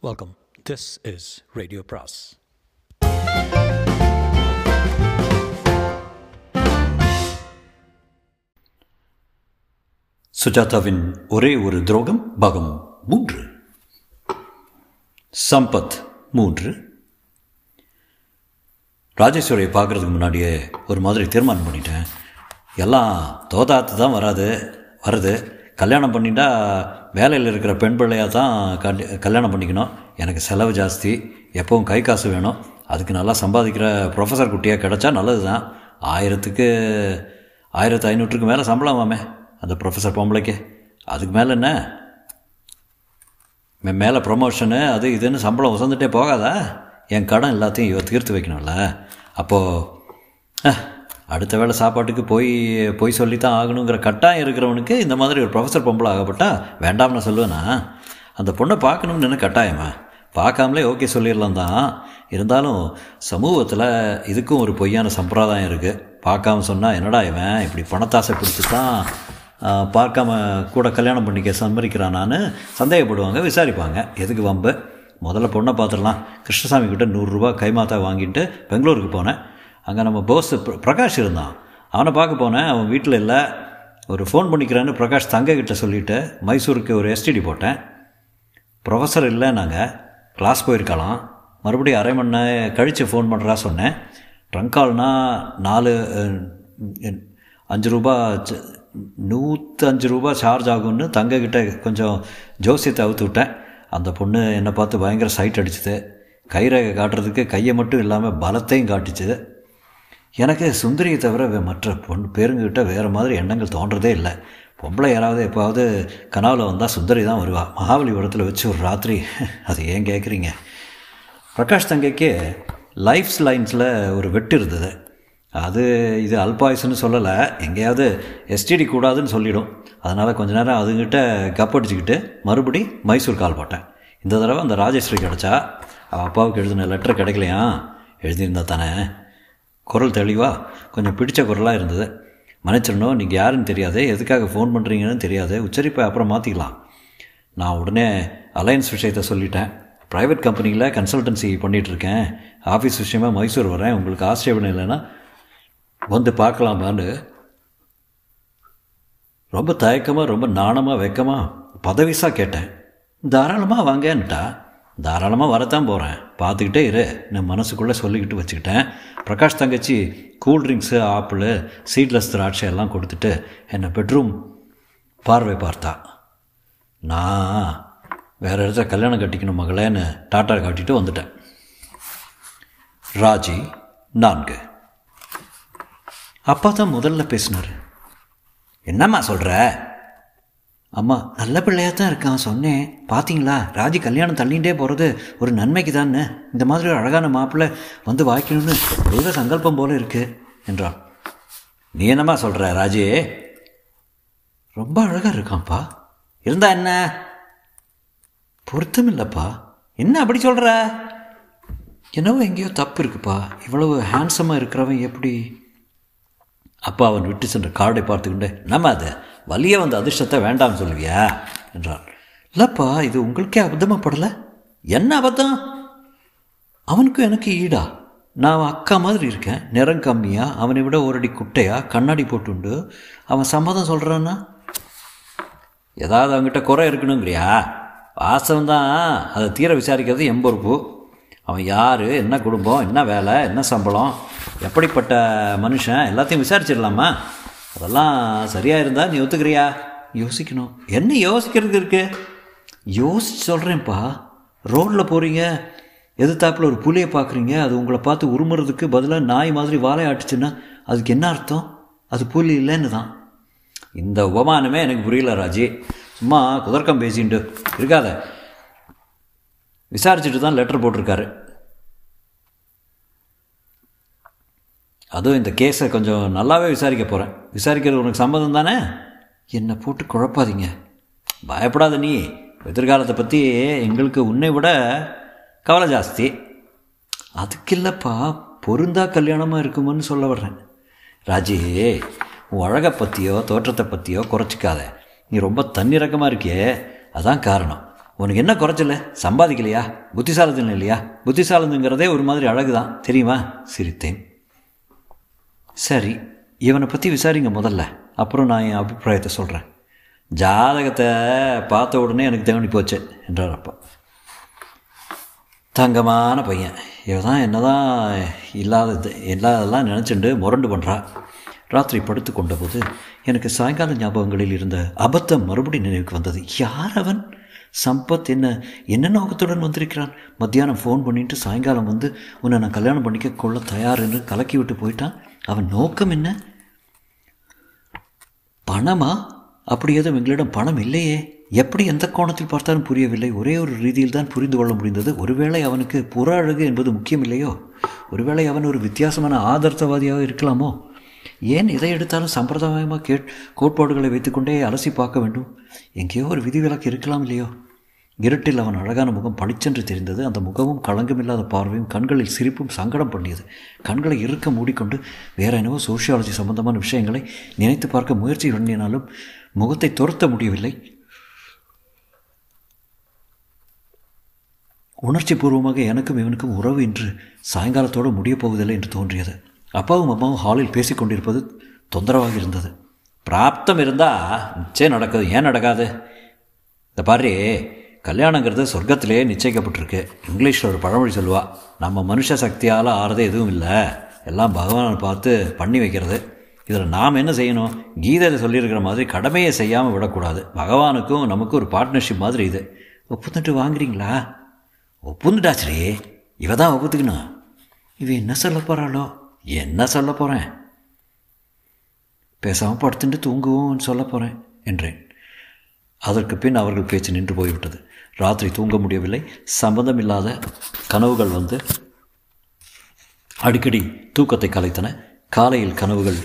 Welcome this is radio பிராஸ் சுஜாதாவின் ஒரே ஒரு துரோகம் பாகம் மூன்று. சம்பத் மூன்று. ராஜேஸ்வரியை பார்க்குறதுக்கு முன்னாடியே ஒரு மாதிரி தீர்மானம் பண்ணிட்டேன். எல்லாம் தோதாத்து தான் வராது வருது. கல்யாணம் பண்ணிட்டா வேலையில் இருக்கிற பெண் பிள்ளையாக தான் கல் கல்யாணம் பண்ணிக்கணும். எனக்கு செலவு ஜாஸ்தி. எப்பவும் கை காசு வேணும். அதுக்கு நல்லா சம்பாதிக்கிற ப்ரொஃபஸர் குட்டியாக கிடச்சா நல்லது தான் ஆயிரத்துக்கு ஆயிரத்து ஐநூற்றுக்கு மேலே சம்பளம் வாமே அந்த ப்ரொஃபஸர் பொம்பளைக்கு. அதுக்கு மேலே என்ன? மேலே ப்ரொமோஷனு அது இதுன்னு சம்பளம் உசந்துட்டே போகாதா? என் கடன் எல்லாத்தையும் இவ தீர்த்து வைக்கணும்ல. அப்போது அடுத்த வேளை சாப்பாட்டுக்கு போய் போய் சொல்லித்தான் ஆகணுங்கிற கட்டாயம் இருக்கிறவனுக்கு இந்த மாதிரி ஒரு ப்ரொஃபஸர் பொம்பளை ஆகப்பட்டா வேண்டாம்னு சொல்லுவேனா? அந்த பொண்ணை பார்க்கணும்னு கட்டாயமா? பார்க்காமலே ஓகே சொல்லிடலாம் தான். இருந்தாலும் சமூகத்தில் இதுக்கும் ஒரு பொய்யான சம்பிரதாயம் இருக்குது பார்க்காம சொன்னால் என்னடா இவன் இப்படி பணத்தாசை பிடிச்சி தான் பார்க்காம கூட கல்யாணம் பண்ணிக்க சம்மரிக்கிறானான்னு சந்தேகப்படுவாங்க விசாரிப்பாங்க. எதுக்கு வம்பு? முதல்ல பொண்ணை பார்த்துடலாம். கிருஷ்ணசாமி கிட்ட நூறுரூவா கைமாத்தா வாங்கிட்டு பெங்களூருக்கு போனேன். அங்கே நம்ம போஸ் பிரகாஷ் இருந்தான். அவனை பார்க்க போனேன். அவன் வீட்டில் இல்லை. ஒரு ஃபோன் பண்ணிக்கிறான்னு பிரகாஷ் தங்கக்கிட்ட சொல்லிவிட்டு மைசூருக்கு ஒரு எஸ்டிடி போட்டேன். ப்ரொஃபஸர் இல்லை நாங்கள் கிளாஸ் போயிருக்கலாம். மறுபடியும் அரை மணி நேரம் கழித்து ஃபோன் பண்ணுறா சொன்னேன். ட்ரங்கால்னா நாலு அஞ்சு ரூபா நூற்றஞ்சு அஞ்சு ரூபா சார்ஜ் ஆகும்னு தங்கக்கிட்ட கொஞ்சம் ஜோசியத்தை அவுத்து விட்டேன். அந்த பொண்ணு என்னை பார்த்து பயங்கர சைட் அடிச்சுது. கைரேகை காட்டுறதுக்கு கையை மட்டும் இல்லாமல் பலத்தையும் காட்டுச்சு எனக்கு சுந்தரியை தவிர வே- மற்ற பொன் பேருங்கிட்ட வேறு மாதிரி எண்ணங்கள் தோன்றதே இல்லை. பொம்பளை யாராவது எப்போவது கனாவில் வந்தால் சுந்தரி தான் வருவா. மகாபலிபுரத்தில் வச்சு ஒரு ராத்திரி. அது ஏன் கேட்குறீங்க பிரகாஷ் தங்கைக்கு லைஃப்ஸ் லைன்ஸில் ஒரு வெட்டு இருந்தது. அது இது அல்பாயுசுன்னு சொல்லலை. எங்கேயாவது எஸ்டிடி கூடாதுன்னு சொல்லிடும். அதனால் கொஞ்ச நேரம் அதுங்கிட்ட கப் அடிச்சுக்கிட்டு மறுபடி மைசூர் கால் போட்டேன். இந்த தடவை அந்த ராஜேஸ்வரி கிடச்சா அவள் அப்பாவுக்கு எழுதின லெட்டர் கிடைக்கலையா? எழுதியிருந்தா தானே? குரல் தெளிவா கொஞ்சம் பிடிச்ச குரலாக இருந்தது. மன்னிச்சிடணும் நீங்கள் யாருன்னு தெரியாது எதுக்காக ஃபோன் பண்ணுறீங்கன்னு தெரியாது உச்சரிப்பை அப்புறம் மாற்றிக்கலாம் நான் உடனே அலையன்ஸ் விஷயத்த சொல்லிட்டேன். ப்ரைவேட் கம்பெனியில் கன்சல்டன்சி பண்ணிகிட்ருக்கேன் ஆஃபீஸ் விஷயமாக மைசூர் வரேன். உங்களுக்கு ஆட்சேபணம் இல்லைன்னா வந்து பார்க்கலாமான்னு. ரொம்ப தயக்கமாக ரொம்ப நாணமாக வெக்கமாக பதவிசாக கேட்டேன். தாராளமாக வாங்கன்னுட்டா தாராளமாக வரத்தான் போகிறேன் பார்த்துக்கிட்டே இரு. நான் மனசுக்குள்ளே சொல்லிக்கிட்டு வச்சுக்கிட்டேன். பிரகாஷ் தங்கச்சி கூல் ட்ரிங்க்ஸு ஆப்பிள் சீட்லெஸ் திராட்சை எல்லாம் கொடுத்துட்டு என்னை பெட்ரூம் பார்வை பார்த்தா. நான் வேறு இடத்துல கல்யாணம் கட்டிக்கணும் மகளேன்னு டாட்டா காட்டிட்டு வந்துட்டேன். ராஜி நான்கு. அப்பா தான் முதல்ல பேசினார். என்னம்மா சொல்கிற அம்மா நல்ல பிள்ளையாக தான் இருக்கான். சொன்னேன். பார்த்தீங்களா ராஜி கல்யாணம் தள்ளிகிட்டே போகிறது ஒரு நன்மைக்கு தானே இந்த மாதிரி ஒரு அழகான மாப்பிள்ளை வந்து வாய்க்கணும்னு தெய்வ சங்கல்பம் போல இருக்கு என்றான் நீ என்னம்மா சொல்கிற ராஜி? ரொம்ப அழகாக இருக்கான்ப்பா. இருந்தா என்ன? பொருத்தம் இல்லைப்பா என்ன அப்படி சொல்கிற என்னவோ எங்கேயோ தப்பு இருக்குப்பா. இவ்வளவு ஹேண்ட்ஸமாக இருக்கிறவன் எப்படி அப்பா அவன் விட்டு சென்ற கார்டை பார்த்துக்கொண்டு நம்ம அது வலிய வந்த அதிர்ஷ்டத்தை வேண்டாம் சொல்லுவியா? என்றான். இல்லைப்பா இது உங்களுக்கே அபத்தமாக படலை? என்ன அபத்தம்? அவனுக்கும் எனக்கு ஈடா. நான் அக்கா மாதிரி இருக்கேன். நிறம் கம்மியாக அவனை விட ஒரு அடி குட்டையாக கண்ணாடி போட்டுண்டு. அவன் சம்மதம் சொல்கிறான்னா ஏதாவது அவங்ககிட்ட குறை இருக்கணுங்கிறியா? வாசம் தான். அதை தீர விசாரிக்கிறது எம்பொறுப்பு அவன் யார் என்ன குடும்பம் என்ன வேலை என்ன சம்பளம்? எப்படிப்பட்ட மனுஷன்? எல்லாத்தையும் விசாரிச்சிடலாமா? அதெல்லாம் சரியாக இருந்தால் நீ ஒத்துக்கிறியா? யோசிக்கணும். என்ன யோசிக்கிறதுக்கு இருக்கு? யோசிச்சு சொல்கிறேன்ப்பா ரோட்டில் போகிறீங்க எதிர்த்தாப்பில் ஒரு புலியை பார்க்குறீங்க அது உங்களை பார்த்து உருமுறதுக்கு பதிலாக நாய் மாதிரி வாழையாட்டுச்சுன்னா அதுக்கு என்ன அர்த்தம்? அது புலி இல்லைன்னு தான். இந்த உபமானமே எனக்கு புரியல ராஜி. சும்மா குதர்க்கம் பேசிட்டு இருக்காத. விசாரிச்சுட்டு தான் லெட்டர் போட்டிருக்காரு. அதுவும் இந்த கேஸை கொஞ்சம் நல்லாவே விசாரிக்க போகிறேன் விசாரிக்கிறது உனக்கு சம்மதம் தானே? என்னை போட்டு குழப்பாதீங்க. பயப்படாத நீ. எதிர்காலத்தை பற்றி எங்களுக்கு உன்னை விட கவலை ஜாஸ்தி. அதுக்கு இல்லைப்பா பொருந்தா கல்யாணமாக இருக்குமோன்னு சொல்ல வர்றேன். ராஜி உன் அழகை பற்றியோ தோற்றத்தை பற்றியோ குறைச்சிக்காத. நீ ரொம்ப தன்னிறக்கமாக இருக்கியே. அதான் காரணம். உனக்கு என்ன குறைச்சல? சம்பாதிக்கலையா? புத்திசாலித்தனம் இல்லையா? புத்திசாலத்துங்கிறதே ஒரு மாதிரி அழகு தான் தெரியுமா? சிரித்தேன். சரி இவனை பற்றி விசாரிங்க முதல்ல. அப்புறம் நான் என் அபிப்பிராயத்தை சொல்கிறேன் ஜாதகத்தை பார்த்த உடனே எனக்கு தேவனி போச்சு என்றார் அப்பா. தங்கமான பையன். இவ தான் என்ன தான் இல்லாதது இல்லாததெல்லாம் நினச்சிண்டு முரண்டு பண்ணுறா ராத்திரி படுத்து கொண்டபோது எனக்கு சாயங்கால ஞாபகங்களில் இருந்த அபத்தம் மறுபடி நினைவுக்கு வந்தது. யார் அவன்? சம்பத் என்ன என்ன நோக்கத்துடன் வந்திருக்கிறான்? மத்தியானம் ஃபோன் பண்ணிட்டு சாயங்காலம் வந்து உன்னை நான் கல்யாணம் பண்ணிக்க கொள்ள தயார் என்று கலக்கி விட்டு போயிட்டான்? அவன் நோக்கம் என்ன? பணமா? அப்படி எதுவும் எங்களிடம் பணம் இல்லையே. எப்படி எந்த கோணத்தில் பார்த்தாலும் புரியவில்லை. ஒரே ஒரு ரீதியில் தான் புரிந்து கொள்ள முடிந்தது. ஒருவேளை அவனுக்கு புற அழகு என்பது முக்கியம் இல்லையோ? ஒருவேளை அவன் ஒரு வித்தியாசமான ஆதர்த்தவாதியாக இருக்கலாமோ? ஏன் எதை எடுத்தாலும் சம்பிரதாயமாக கே கோட்பாடுகளை வைத்துக்கொண்டே அலசி பார்க்க வேண்டும்? எங்கேயோ ஒரு விதிவிலக்கு இருக்கலாம் இல்லையோ? இருட்டில் அவன் அழகான முகம் பளிச்சென்று தெரிந்தது. அந்த முகமும் களங்கமில்லாத பார்வையும் கண்களில் சிரிப்பும் சங்கடம் பண்ணியது. கண்களை இறுக்க மூடிக்கொண்டு வேற என்னவோ சோஷியாலஜி சம்பந்தமான விஷயங்களை நினைத்து பார்க்க முயற்சி பண்ணினாலும் முகத்தை துரத்த முடியவில்லை. உணர்ச்சி பூர்வமாக எனக்கும் இவனுக்கும் உறவு இன்று சாயங்காலத்தோடு முடியப் போவதில்லை என்று தோன்றியது. அப்பாவும் அம்மாவும் ஹாலில் பேசிக்கொண்டிருப்பது தொந்தரவாக இருந்தது. பிராப்தம் இருந்தால் நிச்சயம் நடக்குது. ஏன் நடக்காது? இந்த பாரு கல்யாணங்கிறது சொர்க்கத்திலே நிச்சயிக்கப்பட்டிருக்கு. இங்கிலீஷில் ஒரு பழமொழி சொல்லுவா நம்ம மனுஷ சக்தியால் ஆறது எதுவும் இல்லை. எல்லாம் பகவானை பார்த்து பண்ணி வைக்கிறது. இதில் நாம் என்ன செய்யணும்? கீதையில் சொல்லியிருக்கிற மாதிரி கடமையை செய்யாமல் விடக்கூடாது. பகவானுக்கும் நமக்கும் ஒரு பார்ட்னர்ஷிப் மாதிரி இது. ஒப்புந்துட்டு வாங்குறீங்களா? ஒப்புந்துட்டாச்சரே இவ தான் ஒப்புத்துக்கணும். இவ என்ன சொல்ல போகிறாளோ என்ன சொல்ல போகிறேன் பேசாமல் படுத்துட்டு தூங்குவோம்னு சொல்ல போகிறேன் என்றேன். அதற்கு பின் அவர்கள் பேச்சு நின்று போய்விட்டது. ராத்திரி தூங்க முடியவில்லை. சம்பந்தமில்லாத கனவுகள் வந்து அடிக்கடி தூக்கத்தை கலைத்தன. காலையில் கனவுகள்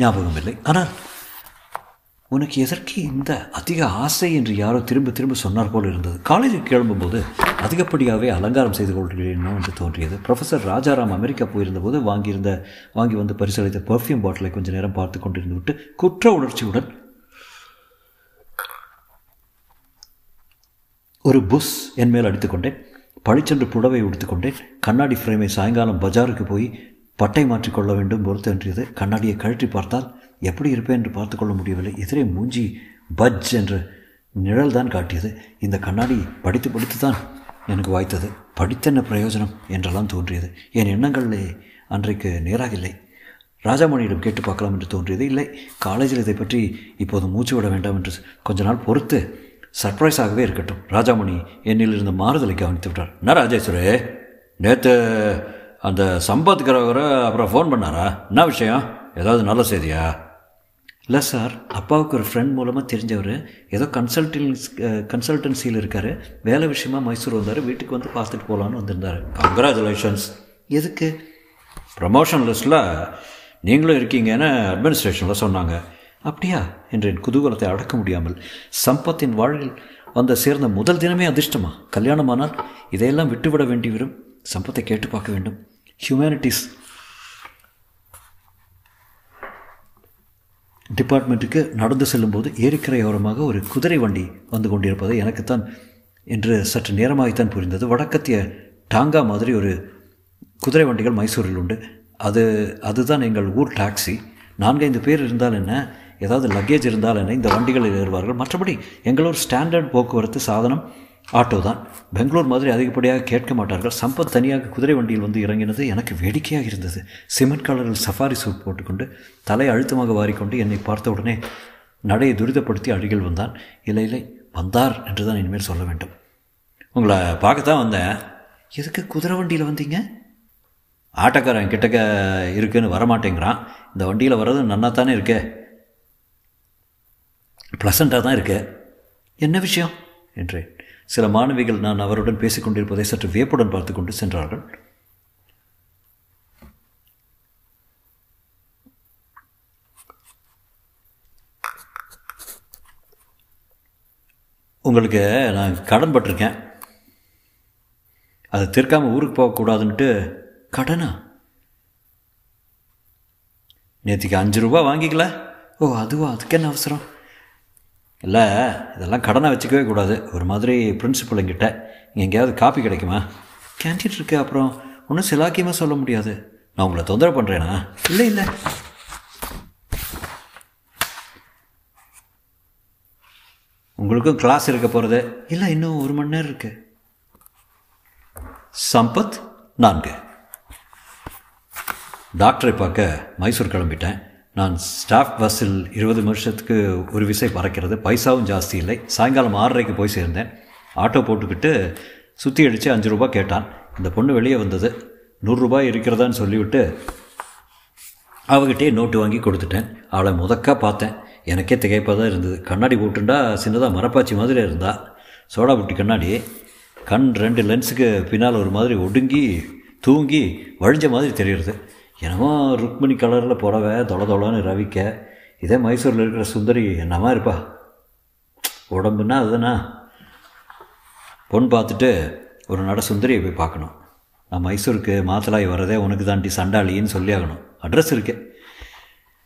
ஞாபகம் இல்லை ஆனால் உனக்கு எதற்கு இந்த அதிக ஆசை என்று யாரோ திரும்ப திரும்ப சொன்னார் போல் இருந்தது. காலேஜுக்கு கிளம்பும்போது அதிகப்படியாகவே அலங்காரம் செய்து கொள்கிறேனோ என்று தோன்றியது. ப்ரொஃபஸர் ராஜாராம் அமெரிக்கா போயிருந்தபோது வாங்கியிருந்த வாங்கி வந்து பரிசளித்த பர்ஃப்யூம் பாட்டிலை கொஞ்சம் நேரம் பார்த்து கொண்டிருந்து விட்டு குற்ற உணர்ச்சியுடன் ஒரு புஷ் என் மேல் அடித்துக்கொண்டேன். பழிச்சென்று புடவை உடுத்துக்கொண்டேன். கண்ணாடி ஃப்ரேமை சாயங்காலம் பஜாருக்கு போய் பட்டை மாற்றிக்கொள்ள வேண்டும் போல் கண்ணாடியை கழற்றி பார்த்தால் எப்படி இருப்பேன் என்று பார்த்துக்கொள்ள முடியவில்லை. எதிரே மூஞ்சி பஜ் என்ற நிழல் தான் காட்டியது. இந்த கண்ணாடி படித்து படித்து தான் எனக்கு வாய்த்தது. படித்தென்ன பிரயோஜனம் என்றெல்லாம் தோன்றியது. என் எண்ணங்களிலே அன்றைக்கு நேராக இல்லை ராஜாமணியிடம் கேட்டு பார்க்கலாம் என்று தோன்றியது இல்லை. காலேஜில் இதை பற்றி இப்போது மூச்சு விட வேண்டாம் என்று கொஞ்ச நாள் பொறுத்து சர்ப்ரைஸாகவே இருக்கட்டும். ராஜாமணி என்னில் இருந்த மாறுதலை கவனித்து விட்டார். என்ன ராஜேஸ்வரே? நேற்று அந்த சம்பத்துக்கிறவரை அப்புறம் ஃபோன் பண்ணாரா? என்ன விஷயம்? ஏதாவது நல்ல செய்தியா? இல்லை சார். அப்பாவுக்கு ஒரு ஃப்ரெண்ட் மூலமாக தெரிஞ்சவர். ஏதோ கன்சல்டன்ஸ் கன்சல்டன்சியில் இருக்கார். வேலை விஷயமா மைசூர் வந்தார். வீட்டுக்கு வந்து பார்த்துட்டு போகலான்னு வந்திருந்தார். கங்க்ராச்சுலேஷன்ஸ் எதுக்கு? ப்ரமோஷன் லிஸ்ட்டில் நீங்களும் இருக்கீங்கன்னு அட்மினிஸ்ட்ரேஷனில் சொன்னாங்க. அப்படியா? என்று என் குதூகலத்தை அடக்க முடியாமல் சம்பத்தின் வாழ்வில் வந்த சேர்ந்த முதல் தினமே அதிர்ஷ்டமா? கல்யாணமானால் இதையெல்லாம் விட்டுவிட வேண்டி வரும். சம்பத்தை கேட்டு பார்க்க வேண்டும். ஹியூமனிட்டிஸ் டிபார்ட்மெண்ட்டுக்கு நடந்து செல்லும்போது ஏரிக்கரையோரமாக ஒரு குதிரை வண்டி வந்து கொண்டிருப்பது எனக்குத்தான் என்று சற்று நேரமாகத்தான் புரிந்தது. வடக்கத்திய டாங்கா மாதிரி ஒரு குதிரை வண்டிகள் மைசூரில் உண்டு. அது அதுதான் எங்கள் ஊர் டாக்ஸி. நான்கைந்து பேர் இருந்தால் என்ன? ஏதாவது லக்கேஜ் இருந்தால் என்ன இந்த வண்டிகளில் ஏறுவார்கள். மற்றபடி எங்களூர் ஸ்டாண்டர்ட் போக்குவரத்து சாதனம் ஆட்டோ தான். பெங்களூர் மாதிரி அதிகப்படியாக கேட்க மாட்டார்கள். சம்பத் தனியாக குதிரை வண்டியில் வந்து இறங்கினது எனக்கு வேடிக்கையாக இருந்தது. சிமெண்ட் கலரில் சஃபாரி சூட் போட்டுக்கொண்டு தலை அழுத்தமாக வாரிக்கொண்டு என்னை பார்த்த உடனே நடையை துரிதப்படுத்தி அருகில் வந்தான். இல்லை இல்லை வந்தார் என்று தான் இனிமேல் சொல்ல வேண்டும். உங்களை பார்க்கத்தான் வந்தேன். எதுக்கு குதிரை வண்டியில் வந்தீங்க? ஆட்டோக்காரன் கிட்டக்க இருக்குன்னு வரமாட்டேங்கிறான். இந்த வண்டியில் வர்றது நன்னா தானே இருக்கே. ப்ளசண்ட்டாக தான் இருக்க. என்ன விஷயம்? என்றேன். சில மாணவிகள் நான் அவருடன் பேசிக்கொண்டிருப்பதை சற்று வியப்புடன் பார்த்து கொண்டு சென்றார்கள். உங்களுக்கு நான் கடன் பட்டிருக்கேன். அதை திருக்காமல் ஊருக்கு போகக்கூடாதுன்ட்டு கடனா? நேற்றுக்கு அஞ்சு ரூபா வாங்கிக்கல? ஓ அதுவா? அதுக்கு என்ன அவசரம்? இல்லை இதெல்லாம் கடனை வச்சுக்கவே கூடாது. ஒரு மாதிரி பிரின்சிபலுங்கிட்ட இங்கே எங்கேயாவது காப்பி கிடைக்குமா? கேன்டீன் இருக்கு அப்புறம் ஒன்றும் சிலாக்கியமாக சொல்ல முடியாது. நான் உங்களை தொந்தரவு பண்ணுறேனா இல்லை இல்லை. உங்களுக்கும் கிளாஸ் இருக்க போகிறது இல்லை இன்னும் ஒரு மணி நேரம் இருக்கு. சம்பத் நான்கு. டாக்டரை பார்க்க மைசூர் கிளம்பிட்டேன். நான் ஸ்டாஃப் பஸ்ஸில் இருபது வருஷத்துக்கு ஒரு விசை பறக்கிறது. பைசாவும் ஜாஸ்தி இல்லை. சாயங்காலம் ஆறரைக்கு போய் சேர்ந்தேன். ஆட்டோ போட்டுக்கிட்டு சுற்றி அடித்து அஞ்சு ரூபா கேட்டான். இந்த பொண்ணு வெளியே வந்தது. நூறுரூபாய் இருக்கிறதான்னு சொல்லிவிட்டு அவகிட்டே நோட்டு வாங்கி கொடுத்துட்டேன். அவளை முதக்கா பார்த்தேன். எனக்கே திகைப்பாக தான் இருந்தது. கண்ணாடி போட்டுண்டா சின்னதாக மரப்பாச்சி மாதிரி இருந்தா. சோடா புட்டி கண்ணாடி. கண் ரெண்டு லென்ஸுக்கு பின்னால் ஒரு மாதிரி ஒடுங்கி தூங்கி வழிஞ்ச மாதிரி தெரியுறது. என்னமோ ருக்மிணி கலரில் புடவை தொலை தொலைன்னு ரவிக்க. இதே மைசூரில் இருக்கிற சுந்தரி என்னமா இருப்பா? உடம்புன்னா அதுதானா? பொண்ணு பார்த்துட்டு ஒரு நட சுந்தரியை போய் பார்க்கணும். நான் மைசூருக்கு மாத்தலாய் வரதே உனக்கு தாண்டி சண்டாளின்னு சொல்லி ஆகணும் அட்ரஸ் இருக்கு.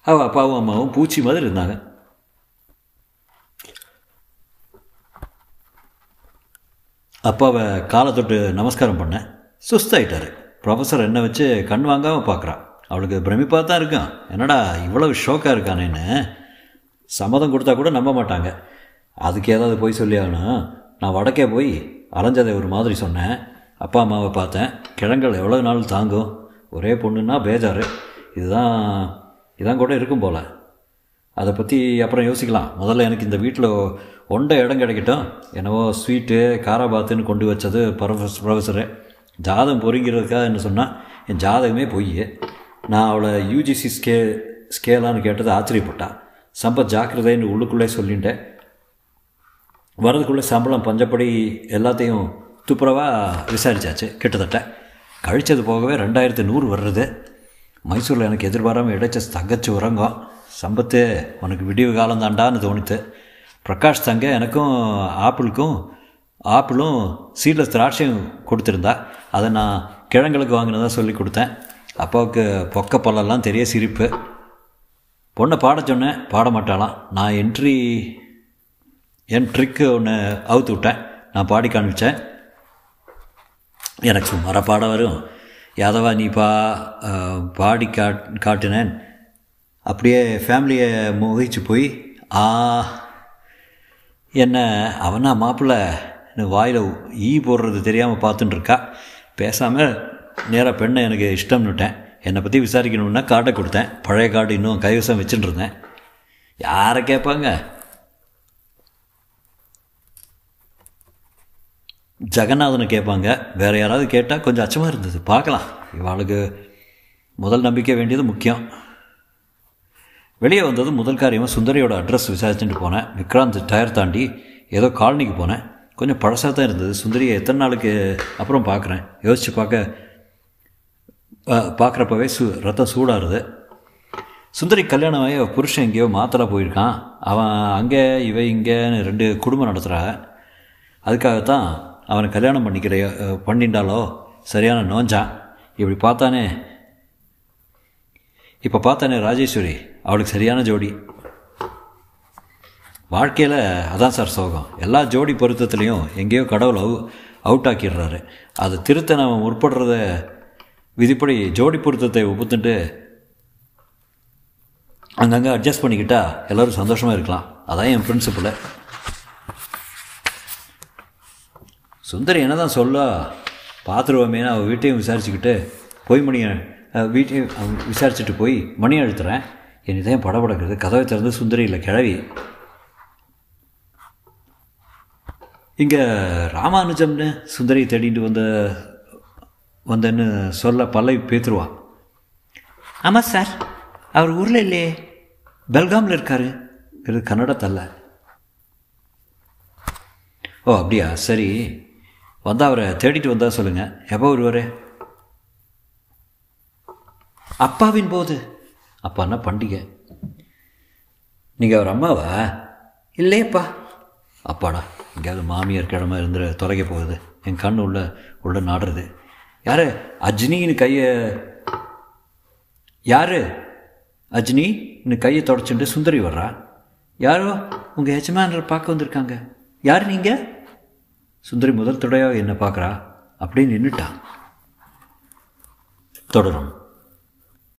அவள் அப்பாவும் அம்மாவும் பூச்சி மாதிரி இருந்தாங்க. அப்பாவை காலை தொட்டு நமஸ்காரம் பண்ணேன். சுஸ்தாயிட்டார். ப்ரொஃபஸர் என்னை வச்சு கண் வாங்காமல் பார்க்குறான் அவளுக்கு பிரமிப்பாக தான் இருக்கான். என்னடா இவ்வளவு ஷோக்காக இருக்கானேன்னு. சம்மதம் கொடுத்தா கூட நம்ப மாட்டாங்க. அதுக்கு ஏதாவது போய் சொல்லி ஆகணும். நான் வடக்கே போய் அலைஞ்சதை ஒரு மாதிரி சொன்னேன். அப்பா அம்மாவை பார்த்தேன். கிழங்கல் எவ்வளோ நாள் தாங்கும்? ஒரே பொண்ணுன்னா பேஜாரு. இதுதான் இதான் கூட இருக்கும் போல். அதை பற்றி அப்புறம் யோசிக்கலாம். முதல்ல எனக்கு இந்த வீட்டில் ஒண்டை இடம் கிடைக்கட்டும். என்னவோ ஸ்வீட்டு காராபாத்துன்னு கொண்டு வச்சது ப்ரொஃபஸ் ப்ரொஃபஸரு ஜாதகம் பொறிக்கிறதுக்காக என்ன சொன்னால் என் ஜாதகமே பொய் நான் அவளை யூஜிசி ஸ்கே ஸ்கேலான்னு கேட்டது ஆச்சரியப்பட்டான் சம்பத் ஜாக்கிரதைன்னு உள்ளுக்குள்ளே சொல்லிட்டேன். வரதுக்குள்ளே சம்பளம் பஞ்சப்படி எல்லாத்தையும் துப்புரவாக விசாரிச்சாச்சு கிட்டத்தட்ட. கழிச்சது போகவே ரெண்டாயிரத்து நூறு வர்றது. மைசூரில் எனக்கு எதிர்பாராமல் இடைச்ச தங்கச்சி உறங்கும். சம்பத்து உனக்கு விடிவு காலம் தாண்டான்னு தோணித்து. பிரகாஷ் தங்க எனக்கும் ஆப்பிளுக்கும் ஆப்பிளும் சீட்லெஸ் திராட்சையும் கொடுத்துருந்தா. அதை நான் கிழங்களுக்கு வாங்கினதாக சொல்லி கொடுத்தேன். அப்பாவுக்கு பொக்க பல்லெல்லாம் தெரிய சிரிப்பு. பொண்ணை பாட சொன்னேன் பாட மாட்டாளாம். நான் என்ட்ரி என் ட்ரிக்கு ஒன்று அவுத்து விட்டேன். நான் பாடி காமிச்சேன். எனக்கு சுமாராக பாட வரும். யாதவா நீ பா பாடி காட் காட்டினேன். அப்படியே ஃபேமிலியை முகிச்சு போய் ஆ என்ன அவனா மாப்பிள்ளை. வாயில் ஈ போடுறது தெரியாமல் பார்த்துட்டுருக்கா பேசாமல் நேராக பெண்ணை எனக்கு இஷ்டம்னுட்டேன் என்னை பற்றி விசாரிக்கணுன்னா கார்டை கொடுத்தேன். பழைய கார்டு இன்னும் கைவசம் வச்சுட்டு இருந்தேன். யாரை கேட்பாங்க? ஜெகநாதனை கேட்பாங்க. வேறு யாராவது கேட்டால் கொஞ்சம் அச்சமாக இருந்தது. பார்க்கலாம். இவாளுக்கு முதல் நம்பிக்கை வேண்டியது முக்கியம். வெளியே வந்தது முதல் காரியமாக சுந்தரியோட அட்ரஸ் விசாரிச்சுட்டு போனேன். விக்ராந்த் டயர் தாண்டி ஏதோ காலனிக்கு போனேன். கொஞ்சம் பழசாக தான் இருந்தது. சுந்தரியை எத்தனை நாளுக்கு அப்புறம் பார்க்குறேன். யோசித்து பார்க்க பார்க்குறப்பவே சு ரத்தம் சூடாகுது சுந்தரி கல்யாணம் ஆகி புருஷன் எங்கேயோ மாத்தலை போயிருக்கான். அவன் அங்கே இவ இங்கேன்னு ரெண்டு குடும்பம் நடத்துகிறா அதுக்காகத்தான் அவனை கல்யாணம் பண்ணிக்கிற பண்ணிண்டாலோ சரியான நோஞ்சான் இப்படி பார்த்தானே இப்போ பார்த்தானே ராஜேஸ்வரி அவளுக்கு சரியான ஜோடி. வாழ்க்கையில் அதான் சார் சோகம். எல்லா ஜோடி பொருத்தத்துலேயும் எங்கேயோ கடவுள் அவு அவுட் ஆக்கிடுறாரு அதை திருத்த நம்ம முற்படுறத விதிப்படி ஜோடி பொருத்தத்தை ஒப்புத்துட்டு அங்கங்கே அட்ஜஸ்ட் பண்ணிக்கிட்டா எல்லோரும் சந்தோஷமாக இருக்கலாம். அதான் என் பிரின்சிபலை சுந்தரி என்ன தான் சொல்ல பார்த்துருவோமேனு அவள் வீட்டையும் விசாரிச்சுக்கிட்டு போய் மணியை வீட்டையும் விசாரிச்சுட்டு போய் மணி அழுத்துறேன். என்னதான் இதையும் படபடக்குது. கதவை திறந்து சுந்தரி இல்லை கிழவி. இங்கே ராமானுஜம்னு சுந்தரி தேடிட்டு வந்த வந்தேன்னு சொல்ல பல்லவி பேத்துருவான் ஆமாம் சார். அவர் ஊரில் இல்லையே. பெல்காமில் இருக்காரு. இது கன்னட தல்ல ஓ அப்படியா? சரி. வந்தால் அவரை தேடிட்டு வந்தால் சொல்லுங்கள் எப்போ வருவார்? அப்பாவின் போது. அப்பான்னா பண்டிகை? நீங்கள் அவர் அம்மாவா? இல்லையப்பா. அப்பாடா. எங்கேயாவது மாமியார் கிழமை இருந்துற தொலைக்க போகுது. என் கண் உள்ள உள்ள நாடுறது. யார்? அஜ்னின்னு கையை யார்? அஜ்னி கையை தொடச்சுட்டு சுந்தரி வர்றா? யாரோ? உங்கள் யஜமானரை பார்க்க வந்திருக்காங்க. யார் நீங்கள் சுந்தரி முதல் தடையாக என்னை பார்க்குறா. அப்படின்னு நின்றுட்டான் தொடரும்.